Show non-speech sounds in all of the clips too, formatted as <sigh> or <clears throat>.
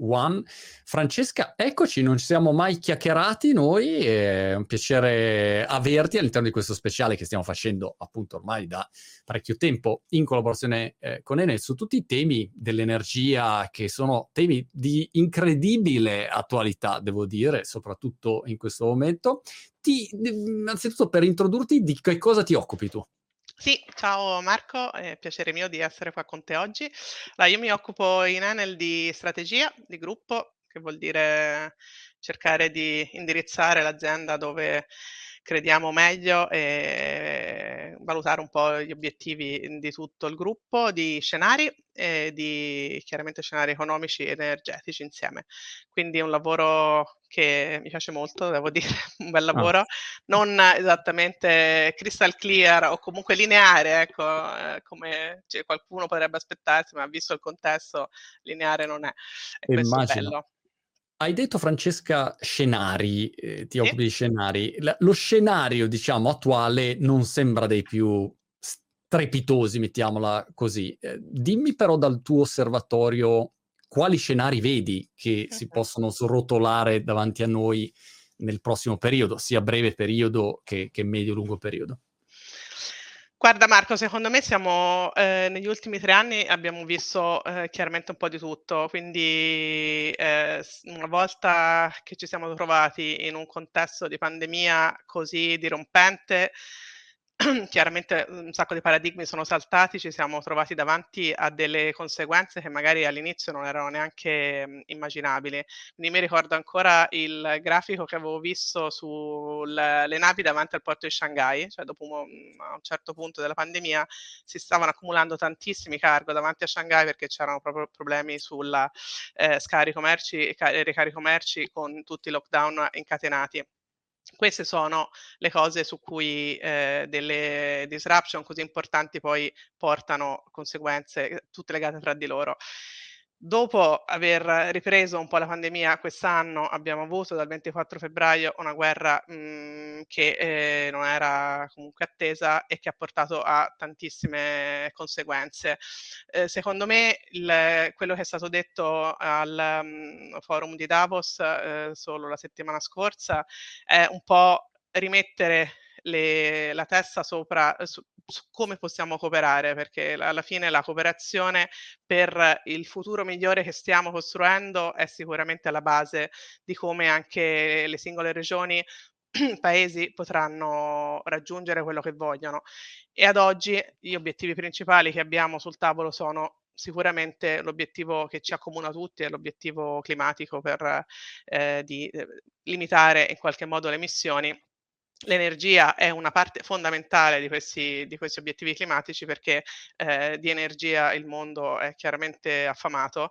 One. Francesca, eccoci, non ci siamo mai chiacchierati noi, è un piacere averti all'interno di questo speciale che stiamo facendo appunto ormai da parecchio tempo in collaborazione eh, con Enel su tutti i temi dell'energia che sono temi di incredibile attualità, devo dire, soprattutto in questo momento. Ti, innanzitutto per introdurti, di che cosa ti occupi tu? Sì, ciao Marco, è piacere mio di essere qua con te oggi. Allora, io mi occupo in Enel di strategia di gruppo, che vuol dire cercare di indirizzare l'azienda dove crediamo meglio e valutare un po' gli obiettivi di tutto il gruppo, di scenari e di chiaramente scenari economici ed energetici insieme. Quindi è un lavoro che mi piace molto, devo <laughs> dire, un bel ah. lavoro, ah. non esattamente crystal clear o comunque lineare, ecco, eh, come cioè, qualcuno potrebbe aspettarsi, ma visto il contesto lineare non è. E questo è bello. Hai detto Francesca scenari, eh, ti occupi di scenari. La, lo scenario, diciamo, attuale non sembra dei più strepitosi, mettiamola così. Eh, dimmi però dal tuo osservatorio quali scenari vedi che si possono srotolare davanti a noi nel prossimo periodo, sia breve periodo che, che medio-lungo periodo. Guarda Marco, secondo me siamo eh, negli ultimi tre anni abbiamo visto eh, chiaramente un po' di tutto, quindi eh, una volta che ci siamo trovati in un contesto di pandemia così dirompente, <clears throat> chiaramente un sacco di paradigmi sono saltati, ci siamo trovati davanti a delle conseguenze che magari all'inizio non erano neanche mh, immaginabili. Quindi mi ricordo ancora il grafico che avevo visto sulle navi davanti al porto di Shanghai, cioè dopo un, a un certo punto della pandemia si stavano accumulando tantissimi cargo davanti a Shanghai perché c'erano proprio problemi sul eh, scarico merci e ricarico merci con tutti i lockdown incatenati. Queste sono le cose su cui eh, delle disruption così importanti poi portano conseguenze eh, tutte legate tra di loro. Dopo aver ripreso un po' la pandemia quest'anno, abbiamo avuto dal 24 febbraio una guerra mh, mhmm, che eh, non era comunque attesa e che ha portato a tantissime conseguenze. Eh, secondo me il, quello che è stato detto al um, forum di Davos eh, solo la settimana scorsa è un po' rimettere le, la testa sopra su, su, come possiamo cooperare, perché alla fine la cooperazione per il futuro migliore che stiamo costruendo è sicuramente alla base di come anche le singole regioni <clears throat> paesi potranno raggiungere quello che vogliono. E ad oggi gli obiettivi principali che abbiamo sul tavolo sono sicuramente l'obiettivo che ci accomuna tutti è l'obiettivo climatico per eh, di, eh, limitare in qualche modo le emissioni L'energia è una parte fondamentale di questi, di questi obiettivi climatici perché eh, di energia il mondo è chiaramente affamato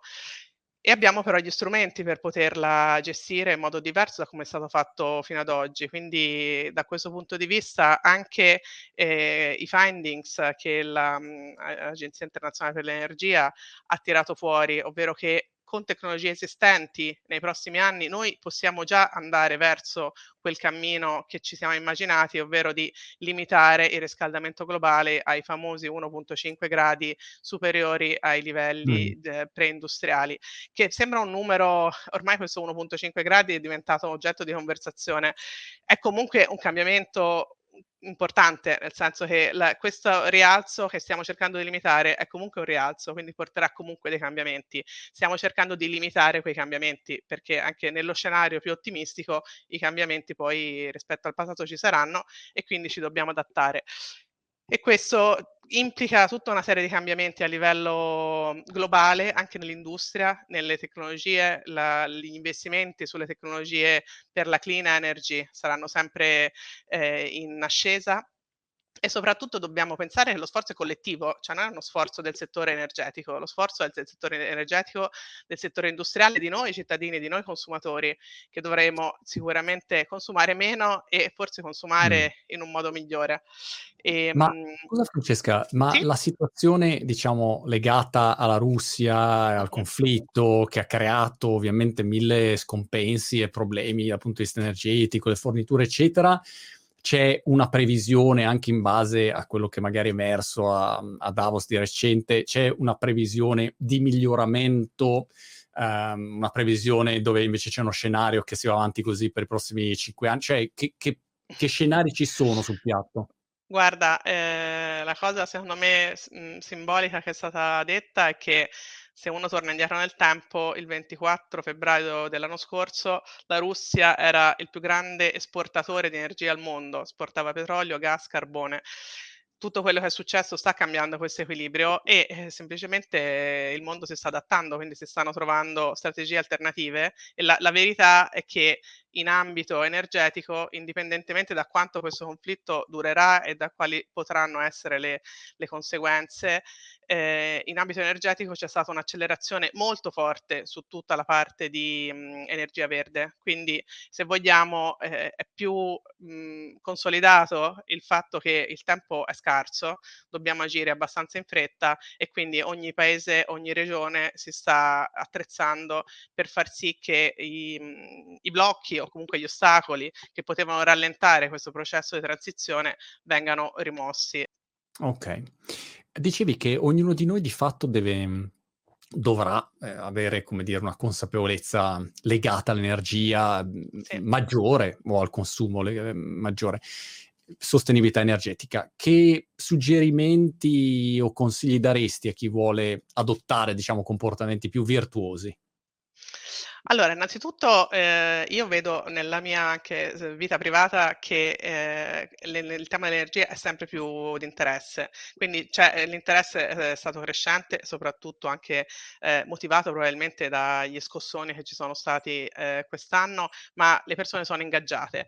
e abbiamo però gli strumenti per poterla gestire in modo diverso da come è stato fatto fino ad oggi. Quindi da questo punto di vista anche eh, i findings che l'Agenzia Internazionale per l'Energia ha tirato fuori, ovvero che con tecnologie esistenti nei prossimi anni noi possiamo già andare verso quel cammino che ci siamo immaginati, ovvero di limitare il riscaldamento globale ai famosi 1.5 gradi superiori ai livelli mm. preindustriali, che sembra un numero, ormai questo 1.5 gradi è diventato oggetto di conversazione, è comunque un cambiamento importante, nel senso che la, questo rialzo che stiamo cercando di limitare è comunque un rialzo, quindi porterà comunque dei cambiamenti. Stiamo cercando di limitare quei cambiamenti perché anche nello scenario più ottimistico i cambiamenti poi rispetto al passato ci saranno e quindi ci dobbiamo adattare e questo implica tutta una serie di cambiamenti a livello globale, anche nell'industria, nelle tecnologie, la, gli investimenti sulle tecnologie per la clean energy saranno sempre eh, in ascesa e soprattutto dobbiamo pensare che lo sforzo è collettivo, cioè non è uno sforzo del settore energetico, lo sforzo è del settore energetico, del settore industriale, di noi cittadini, di noi consumatori, che dovremo sicuramente consumare meno e forse consumare mm. in un modo migliore. E, ma mh, scusa Francesca, ma sì? la situazione diciamo legata alla Russia, al conflitto che ha creato ovviamente mille scompensi e problemi dal punto di vista energetico, le forniture eccetera, c'è una previsione anche in base a quello che magari è emerso a, a Davos di recente, c'è una previsione di miglioramento um, una previsione dove invece c'è uno scenario che si va avanti così per i prossimi cinque anni? Cioè, che, che, che scenari ci sono sul piatto? Guarda, eh, la cosa secondo me simbolica che è stata detta è che se uno torna indietro nel tempo, il 24 febbraio dell'anno scorso, la Russia era il più grande esportatore di energia al mondo, esportava petrolio, gas, carbone tutto quello che è successo sta cambiando questo equilibrio e eh, semplicemente il mondo si sta adattando, quindi si stanno trovando strategie alternative e la, la, verità è che in ambito energetico, indipendentemente da quanto questo conflitto durerà e da quali potranno essere le, le conseguenze, eh, in ambito energetico c'è stata un'accelerazione molto forte su tutta la parte di mh, energia verde. Quindi, se vogliamo, eh, è più mh, consolidato il fatto che il tempo è scarso, dobbiamo agire abbastanza in fretta e quindi ogni paese, ogni regione si sta attrezzando per far sì che i, mh, i blocchi o comunque gli ostacoli che potevano rallentare questo processo di transizione vengano rimossi. Ok. Dicevi che ognuno di noi di fatto deve, mhmm, dovrà eh, avere, come dire, una consapevolezza legata all'energia mhmm, sì. maggiore o al consumo le- maggiore, sostenibilità energetica. Che suggerimenti o consigli daresti a chi vuole adottare, diciamo, comportamenti più virtuosi? Allora, innanzitutto eh, io vedo nella mia anche vita privata che eh, il tema dell'energia è sempre più di interesse, quindi cioè, eh, l'interesse è stato crescente, soprattutto anche eh, motivato probabilmente dagli scossoni che ci sono stati eh, quest'anno, ma le persone sono ingaggiate.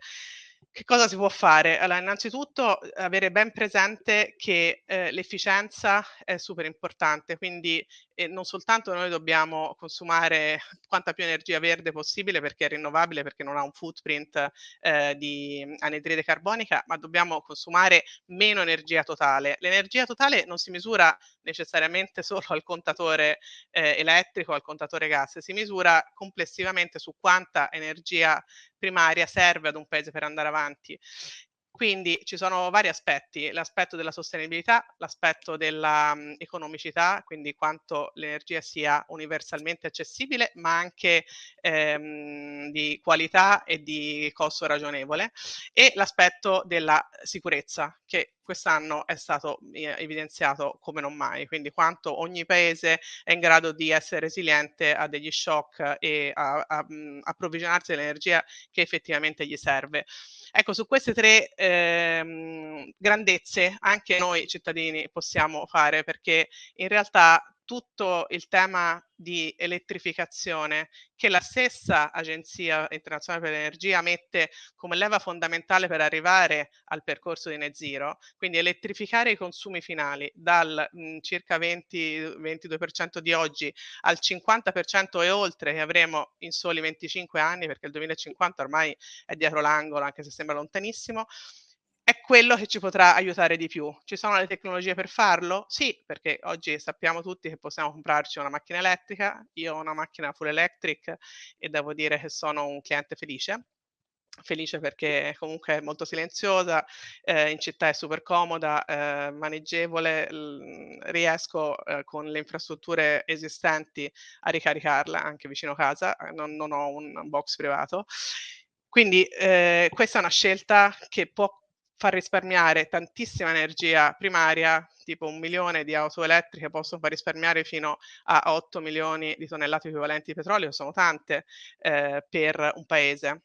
Che cosa si può fare? Allora, innanzitutto avere ben presente che eh, l'efficienza è super importante, quindi eh, non soltanto noi dobbiamo consumare <laughs> quanta più energia verde possibile perché è rinnovabile, perché non ha un footprint eh, di anidride carbonica, ma dobbiamo consumare meno energia totale. L'energia totale non si misura necessariamente <laughs> solo al contatore eh, elettrico, al contatore gas, si misura complessivamente su quanta energia primaria serve ad un paese per andare avanti. Quindi ci sono vari aspetti, l'aspetto della sostenibilità, l'aspetto dell'economicità, mm, quindi quanto l'energia sia universalmente accessibile, ma anche ehm, di qualità e di costo ragionevole, e l'aspetto della sicurezza, che quest'anno è stato eh, evidenziato come non mai, quindi quanto ogni paese è in grado di essere resiliente a degli shock e a, a, mm, approvvigionarsi dell'energia che effettivamente gli serve. Ecco, su queste tre ehm, grandezze anche noi cittadini possiamo fare perché in realtà tutto il tema di elettrificazione che la stessa Agenzia internazionale per l'energia mette come leva fondamentale per arrivare al percorso di net zero, quindi elettrificare i consumi finali dal mh, circa 20-22% di oggi al 50% e oltre che avremo in soli 25 anni, perché il 2050 ormai è dietro l'angolo, anche se sembra lontanissimo, è quello che ci potrà aiutare di più. Ci sono le tecnologie per farlo? Sì, perché oggi sappiamo tutti che possiamo comprarci una macchina elettrica. Io ho una macchina full electric e devo dire che sono un cliente felice. Felice perché comunque è molto silenziosa, eh, in città è super comoda, eh, maneggevole, l- riesco eh, con le infrastrutture esistenti a ricaricarla anche vicino casa, non, non ho un box privato. Quindi eh, questa è una scelta che può far risparmiare tantissima energia primaria, tipo un milione di auto elettriche possono far risparmiare fino a 8 milioni di tonnellate equivalenti di petrolio, sono tante eh, per un paese.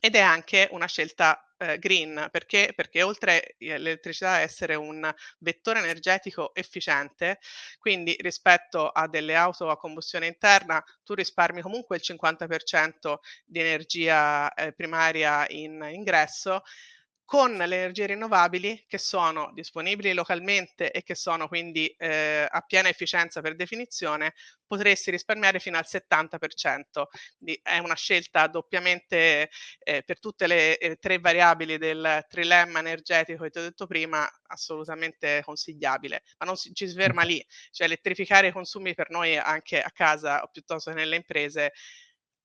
Ed è anche una scelta eh, green perché? perché oltre l'elettricità a essere un vettore energetico efficiente, quindi rispetto a delle auto a combustione interna, tu risparmi comunque il 50% di energia eh, primaria in ingresso con le energie rinnovabili che sono disponibili localmente e che sono quindi eh, a piena efficienza per definizione, potresti risparmiare fino al 70%. Quindi è una scelta doppiamente eh, per tutte le eh, tre variabili del trilemma energetico che ti ho detto prima, assolutamente consigliabile. Ma non si, ci si ferma lì, cioè elettrificare i consumi per noi anche a casa o piuttosto che nelle imprese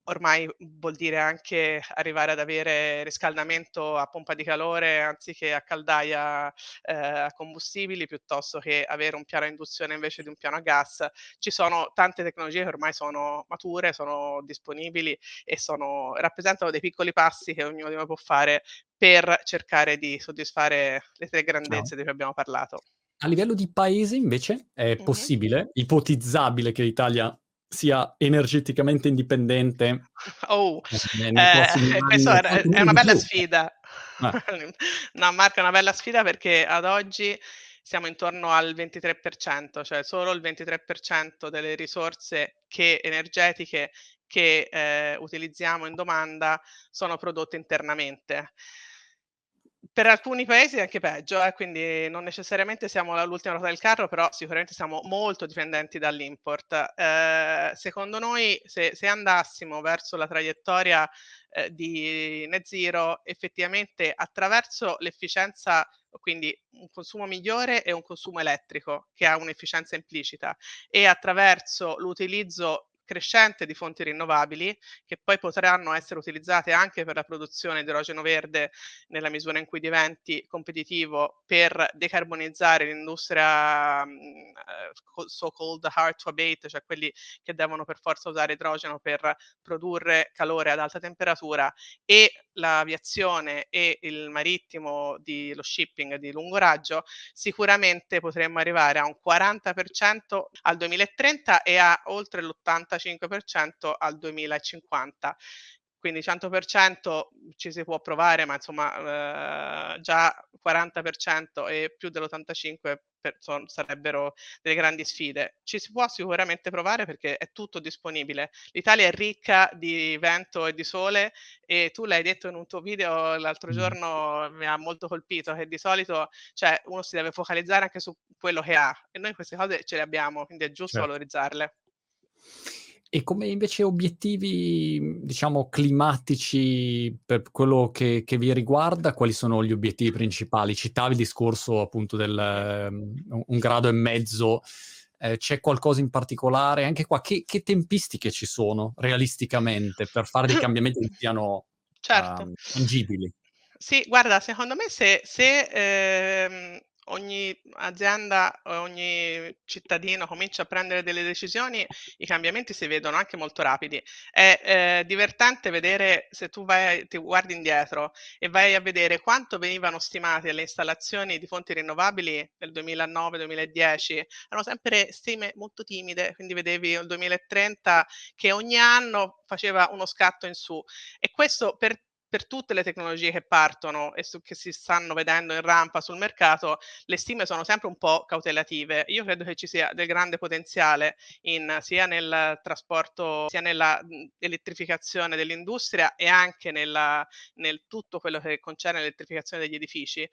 ormai vuol dire anche arrivare ad avere riscaldamento a pompa di calore anziché a caldaia eh, a combustibili piuttosto che avere un piano a induzione invece di un piano a gas. Ci sono tante tecnologie che ormai sono mature, sono disponibili e sono, rappresentano dei piccoli passi che ognuno di noi può fare per cercare di soddisfare le tre grandezze no. di cui abbiamo parlato. A livello di paese invece è mm-hmm. possibile, ipotizzabile che l'Italia sia energeticamente indipendente. Oh, eh, questa è, è una bella sfida. Ah. <laughs> no, Marco, è una bella sfida perché ad oggi siamo intorno al 23%, cioè solo il 23% delle risorse che, energetiche che eh, utilizziamo in domanda sono prodotte internamente per alcuni paesi è anche peggio, eh, quindi non necessariamente siamo all'ultima ruota del carro, però sicuramente siamo molto dipendenti dall'import. Eh, secondo noi, se, se, andassimo verso la traiettoria eh, di net zero, effettivamente attraverso l'efficienza, quindi un consumo migliore e un consumo elettrico che ha un'efficienza implicita, e attraverso l'utilizzo crescente di fonti rinnovabili che poi potranno essere utilizzate anche per la produzione di idrogeno verde nella misura in cui diventi competitivo per decarbonizzare l'industria mm, eh, so-called hard to abate, cioè quelli che devono per forza usare idrogeno per produrre calore ad alta temperatura e l'aviazione e il marittimo di lo shipping di lungo raggio, sicuramente potremmo arrivare a un 40% al 2030 e a oltre l'85% al 2050 quindi 100% ci si può provare, ma insomma eh, già 40% e più dell'85% son, sarebbero delle grandi sfide. Ci si può sicuramente provare perché è tutto disponibile. L'Italia è ricca di vento e di sole e tu l'hai detto in un tuo video l'altro giorno, mi ha molto colpito, che di solito cioè, uno si deve focalizzare anche su quello che ha e noi queste cose ce le abbiamo, quindi è giusto certo. valorizzarle. E come invece obiettivi, diciamo, climatici per quello che, che, vi riguarda, quali sono gli obiettivi principali? Citavi il discorso appunto del um, un grado e mezzo, eh, c'è qualcosa in particolare? Anche qua, che, che, tempistiche ci sono realisticamente per fare dei <coughs> cambiamenti che siano certo. uh, tangibili? Sì, guarda, secondo me se, se ehm, ogni azienda, ogni cittadino comincia a prendere delle decisioni, i cambiamenti si vedono anche molto rapidi. È eh, divertente vedere se tu vai, ti guardi indietro e vai a vedere quanto venivano stimate le installazioni di fonti rinnovabili nel 2009-2010, erano sempre stime molto timide, quindi vedevi il 2030 che ogni anno faceva uno scatto in su e questo per per tutte le tecnologie che partono e su, che si stanno vedendo in rampa sul mercato, le stime sono sempre un po' cautelative. Io credo che ci sia del grande potenziale in, sia nel trasporto, sia nella elettrificazione dell'industria e anche nella, nel tutto quello che concerne l'elettrificazione degli edifici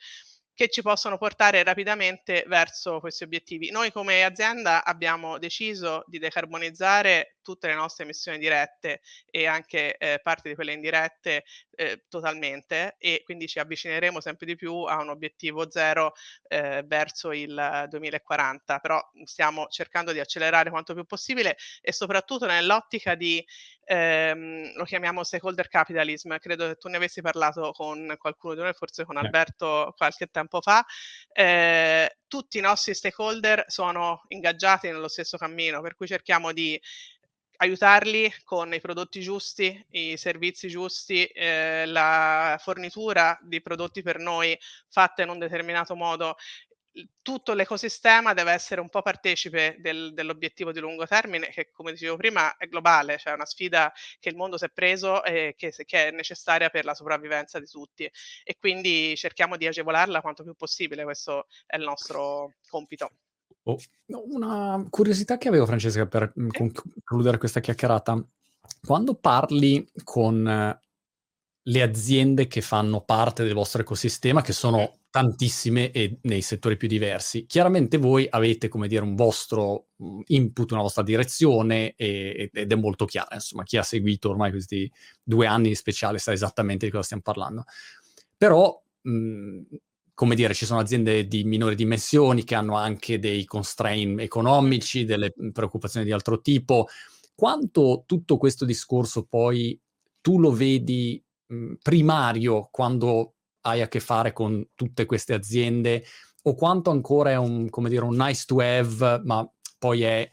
che ci possono portare rapidamente verso questi obiettivi. Noi come azienda abbiamo deciso di decarbonizzare tutte le nostre emissioni dirette e anche eh, parte di quelle indirette eh, totalmente e quindi ci avvicineremo sempre di più a un obiettivo zero eh, verso il 2040, però stiamo cercando di accelerare quanto più possibile e soprattutto nell'ottica di ehm, lo chiamiamo stakeholder capitalism, credo che tu ne avessi parlato con qualcuno di noi, forse con Alberto qualche tempo fa, eh, tutti i nostri stakeholder sono ingaggiati nello stesso cammino, per cui cerchiamo di aiutarli con i prodotti giusti, i servizi giusti, eh, la fornitura di prodotti per noi fatta in un determinato modo tutto l'ecosistema deve essere un po' partecipe del, dell'obiettivo di lungo termine, che come dicevo prima è globale, cioè una sfida che il mondo si è preso e che, che, è necessaria per la sopravvivenza di tutti. E quindi cerchiamo di agevolarla quanto più possibile, questo è il nostro compito. Oh, una curiosità che avevo, Francesca, per mm, concludere questa chiacchierata. Quando parli con le aziende che fanno parte del vostro ecosistema, che sono tantissime e nei settori più diversi. Chiaramente voi avete, come dire, un vostro mm, input, una vostra direzione e, ed è molto chiara. Insomma, chi ha seguito ormai questi due anni di speciale sa esattamente di cosa stiamo parlando. Però, mh, mm, come dire, ci sono aziende di minori dimensioni che hanno anche dei constraint economici, delle preoccupazioni di altro tipo quanto tutto questo discorso poi tu lo vedi mh, primario quando hai a che fare con tutte queste aziende o quanto ancora è un, come dire, un nice to have, ma poi è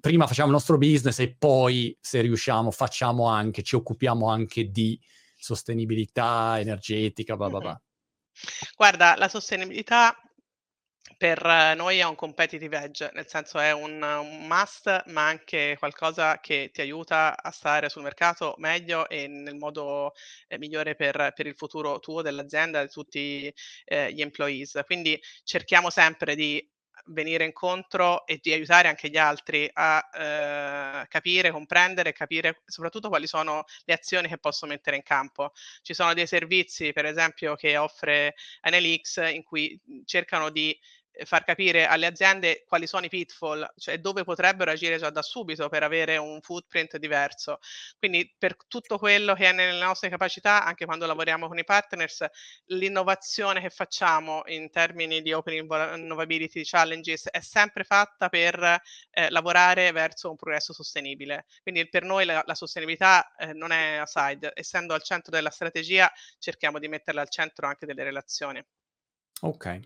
prima facciamo il nostro business e poi se riusciamo facciamo anche, ci occupiamo anche di sostenibilità energetica, bla bla bla. Guarda, la sostenibilità per noi è un competitive edge, nel senso è un, un, must, ma anche qualcosa che ti aiuta a stare sul mercato meglio e nel modo eh, migliore per, per, il futuro tuo, dell'azienda di tutti eh, gli employees. Quindi cerchiamo sempre di venire incontro e di aiutare anche gli altri a eh, capire, comprendere e capire soprattutto quali sono le azioni che posso mettere in campo. Ci sono dei servizi, per esempio, che offre NLX in cui cercano di far capire alle aziende quali sono i pitfall, cioè dove potrebbero agire già da subito per avere un footprint diverso. Quindi per tutto quello che è nelle nostre capacità, anche quando lavoriamo con i partners, l'innovazione che facciamo in termini di Open Innovability Challenges è sempre fatta per eh, lavorare verso un progresso sostenibile. Quindi per noi la, la sostenibilità eh, non è aside, essendo al centro della strategia cerchiamo di metterla al centro anche delle relazioni. Ok.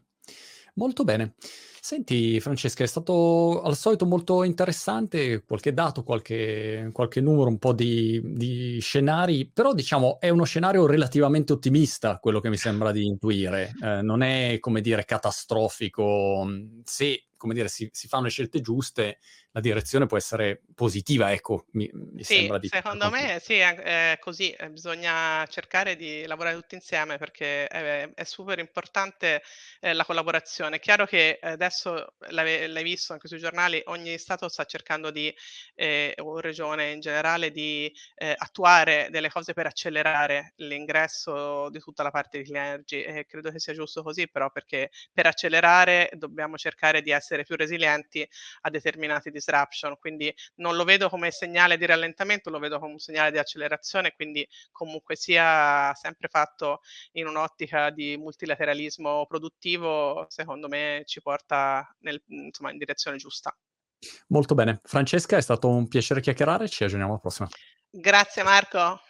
Molto bene. Senti Francesca, è stato al solito molto interessante, qualche dato, qualche, qualche numero, un po' di, di, scenari, però diciamo è uno scenario relativamente ottimista quello che mi sembra di intuire, eh, non è come dire catastrofico, se come dire si, si fanno le scelte giuste la direzione può essere positiva, ecco, mi, mi sì, sembra di... secondo me sì, è, è così, eh, bisogna cercare di lavorare tutti insieme perché è, è super importante eh, la collaborazione. È chiaro che adesso l'hai, l'hai, visto anche sui giornali, ogni Stato sta cercando di, eh, o regione in generale, di eh, attuare delle cose per accelerare l'ingresso di tutta la parte di clean energy e credo che sia giusto così, però perché per accelerare dobbiamo cercare di essere più resilienti a determinati disastri disruption, quindi non lo vedo come segnale di rallentamento, lo vedo come un segnale di accelerazione, quindi comunque sia sempre fatto in un'ottica di multilateralismo produttivo, secondo me ci porta nel, insomma, in direzione giusta. Molto bene. Francesca, è stato un piacere chiacchierare, ci aggiorniamo alla prossima. Grazie Marco.